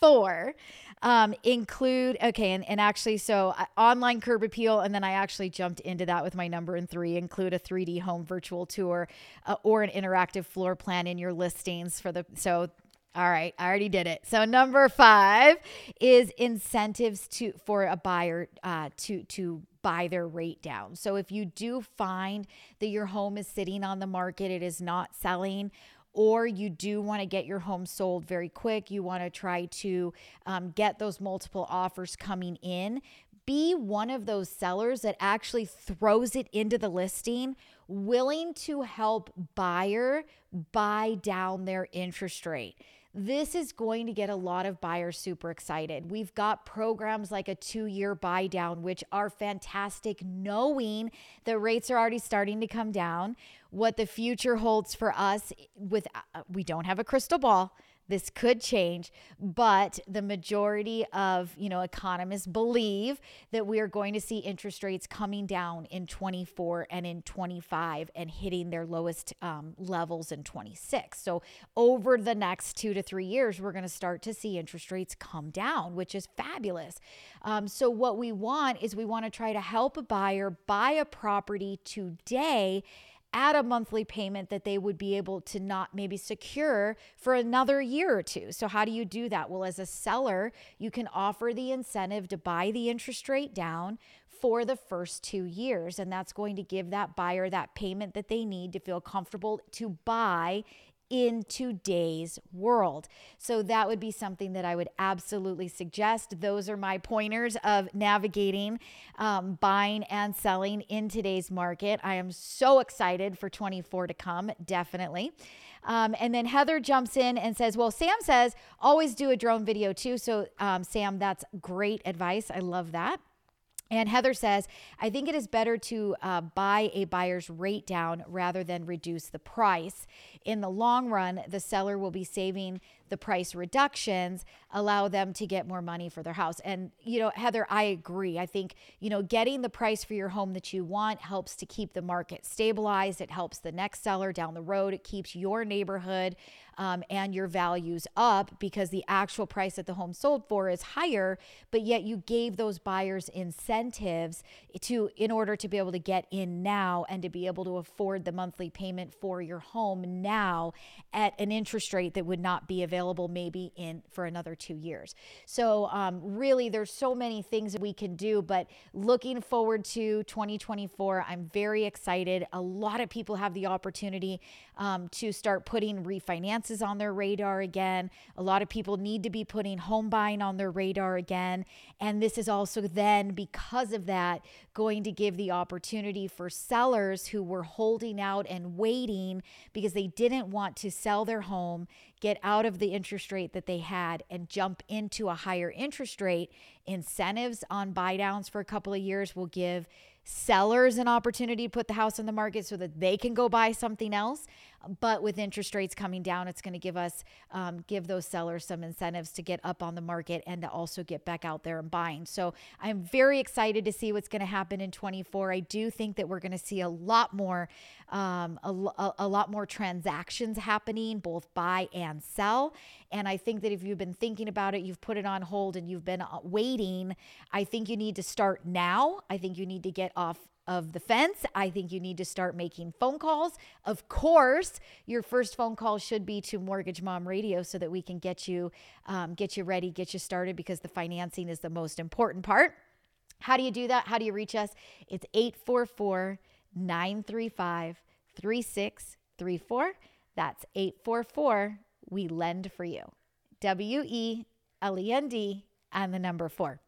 Speaker 1: four um, include okay and, and actually so uh, online curb appeal and then i actually jumped into that with my number in three include a 3d home virtual tour uh, or an interactive floor plan in your listings for the so all right, I already did it. So number five is incentives to for a buyer uh, to to buy their rate down. So if you do find that your home is sitting on the market, it is not selling, or you do want to get your home sold very quick, you want to try to um, get those multiple offers coming in. Be one of those sellers that actually throws it into the listing, willing to help buyer buy down their interest rate. This is going to get a lot of buyers super excited. We've got programs like a two year buy down, which are fantastic, knowing the rates are already starting to come down. What the future holds for us with, uh, we don't have a crystal ball this could change, but the majority of, you know, economists believe that we are going to see interest rates coming down in 24 and in 25 and hitting their lowest um, levels in 26. So over the next two to three years, we're going to start to see interest rates come down, which is fabulous. Um, so what we want is we want to try to help a buyer buy a property today at a monthly payment that they would be able to not maybe secure for another year or two. So, how do you do that? Well, as a seller, you can offer the incentive to buy the interest rate down for the first two years. And that's going to give that buyer that payment that they need to feel comfortable to buy in today's world. So that would be something that I would absolutely suggest. Those are my pointers of navigating, um, buying, and selling in today's market. I am so excited for 24 to come, definitely. Um, and then Heather jumps in and says, Well, Sam says always do a drone video too. So, um, Sam, that's great advice. I love that. And Heather says, I think it is better to uh, buy a buyer's rate down rather than reduce the price. In the long run, the seller will be saving the price reductions allow them to get more money for their house. And, you know, Heather, I agree. I think, you know, getting the price for your home that you want helps to keep the market stabilized. It helps the next seller down the road. It keeps your neighborhood um, and your values up because the actual price that the home sold for is higher, but yet you gave those buyers incentives to in order to be able to get in now and to be able to afford the monthly payment for your home now at an interest rate that would not be available available maybe in for another two years. So um, really, there's so many things that we can do. But looking forward to 2024, I'm very excited. A lot of people have the opportunity um, to start putting refinances on their radar again. A lot of people need to be putting home buying on their radar again. And this is also then, because of that, going to give the opportunity for sellers who were holding out and waiting because they didn't want to sell their home get out of the interest rate that they had and jump into a higher interest rate. Incentives on buy downs for a couple of years will give sellers an opportunity to put the house on the market so that they can go buy something else. But with interest rates coming down, it's going to give us, um, give those sellers some incentives to get up on the market and to also get back out there and buying. So I'm very excited to see what's going to happen in 24. I do think that we're going to see a lot more, um, a, a lot more transactions happening, both buy and sell. And I think that if you've been thinking about it, you've put it on hold and you've been uh, waiting, I think you need to start now. I think you need to get off of the fence. I think you need to start making phone calls. Of course, your first phone call should be to Mortgage Mom Radio so that we can get you um, get you ready, get you started because the financing is the most important part. How do you do that? How do you reach us? It's 844 935 3634. That's 844 We Lend for You. W E L E N D and the number four.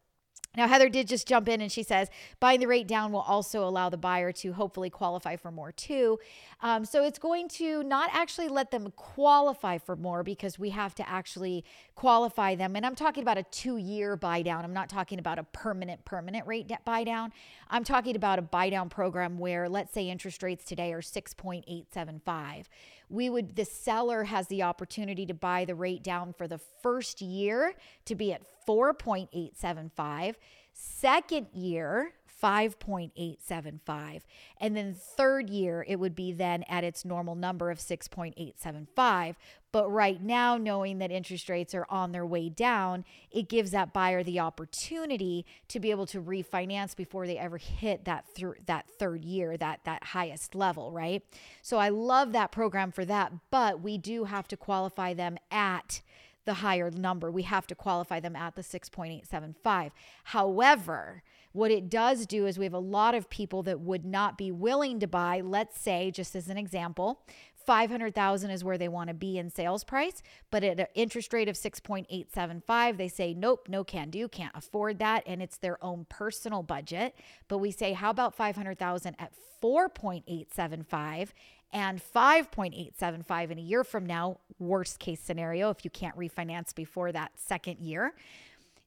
Speaker 1: Now, Heather did just jump in and she says buying the rate down will also allow the buyer to hopefully qualify for more too. Um, so it's going to not actually let them qualify for more because we have to actually qualify them. And I'm talking about a two year buy down. I'm not talking about a permanent, permanent rate buy down. I'm talking about a buy down program where, let's say, interest rates today are 6.875 we would the seller has the opportunity to buy the rate down for the first year to be at 4.875 second year 5.875 and then third year it would be then at its normal number of 6.875 but right now knowing that interest rates are on their way down it gives that buyer the opportunity to be able to refinance before they ever hit that through that third year that that highest level right? So i love that program for that but we do have to qualify them at the higher number. We have to qualify them at the 6.875. However, what it does do is we have a lot of people that would not be willing to buy, let's say, just as an example, 500,000 is where they want to be in sales price, but at an interest rate of 6.875, they say, nope, no can do, can't afford that. And it's their own personal budget. But we say, how about 500,000 at 4.875 and 5.875 in a year from now, worst case scenario, if you can't refinance before that second year.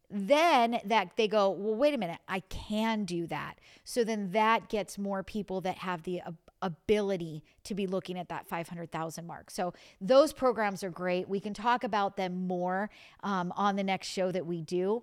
Speaker 1: Then that they go well wait a minute i can do that. So then that gets more people that have the ability to be looking at that 500000 mark. So those programs are great. We can talk about them more um, on the next show that we do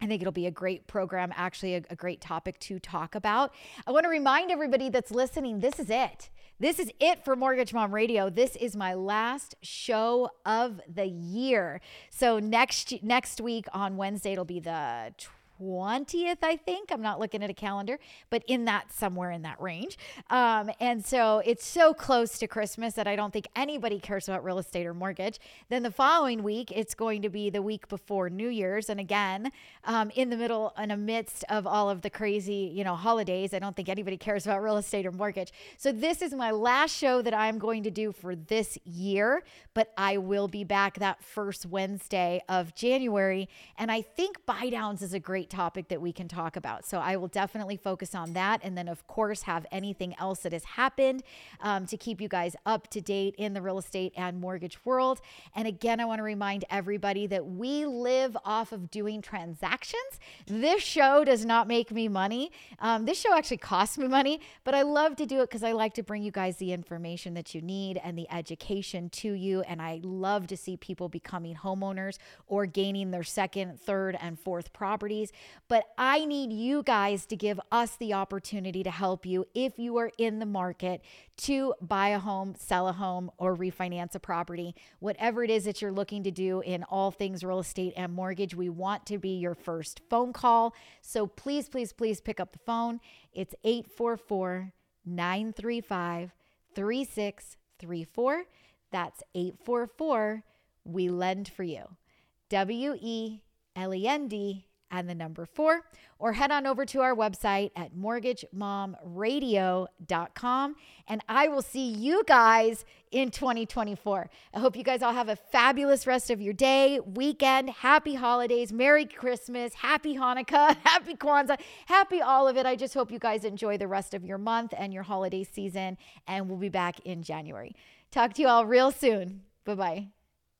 Speaker 1: I think it'll be a great program, actually, a, a, great topic to talk about. I want to remind everybody that's listening this is it. This is it for Mortgage Mom Radio. This is my last show of the year. So next next week on Wednesday it'll be the 20th, I think. I'm not looking at a calendar, but in that somewhere in that range. Um, and so it's so close to Christmas that I don't think anybody cares about real estate or mortgage. Then the following week, it's going to be the week before New Year's. And again, um, in the middle and amidst of all of the crazy, you know, holidays, I don't think anybody cares about real estate or mortgage. So this is my last show that I'm going to do for this year, but I will be back that first Wednesday of January. And I think buy downs is a great topic that we can talk about. So I will definitely focus on that. And then, of course, have anything else that has happened um, to keep you guys up to date in the real estate and mortgage world. And again, I want to remind everybody that we live off of doing transactions. This show does not make me money. Um, this show actually costs me money, but I love to do it because I like to bring you guys the information that you need and the education to you. And I love to see people becoming homeowners or gaining their second, third, and fourth properties. But I need you guys to give us the opportunity to help you if you are in the market to buy a home, sell a home, or refinance a property. Whatever it is that you're looking to do in all things real estate and mortgage, we want to be your first phone call. So please, please, please pick up the phone. It's 844 935 3634. That's 844 We Lend For You. W E L E N D and the number four, or head on over to our website at mortgagemomradio.com. And I will see you guys in 2024. I hope you guys all have a fabulous rest of your day, weekend, happy holidays, Merry Christmas, Happy Hanukkah, Happy Kwanzaa, happy all of it. I just hope you guys enjoy the rest of your month and your holiday season. And we'll be back in January. Talk to you all real soon. Bye bye.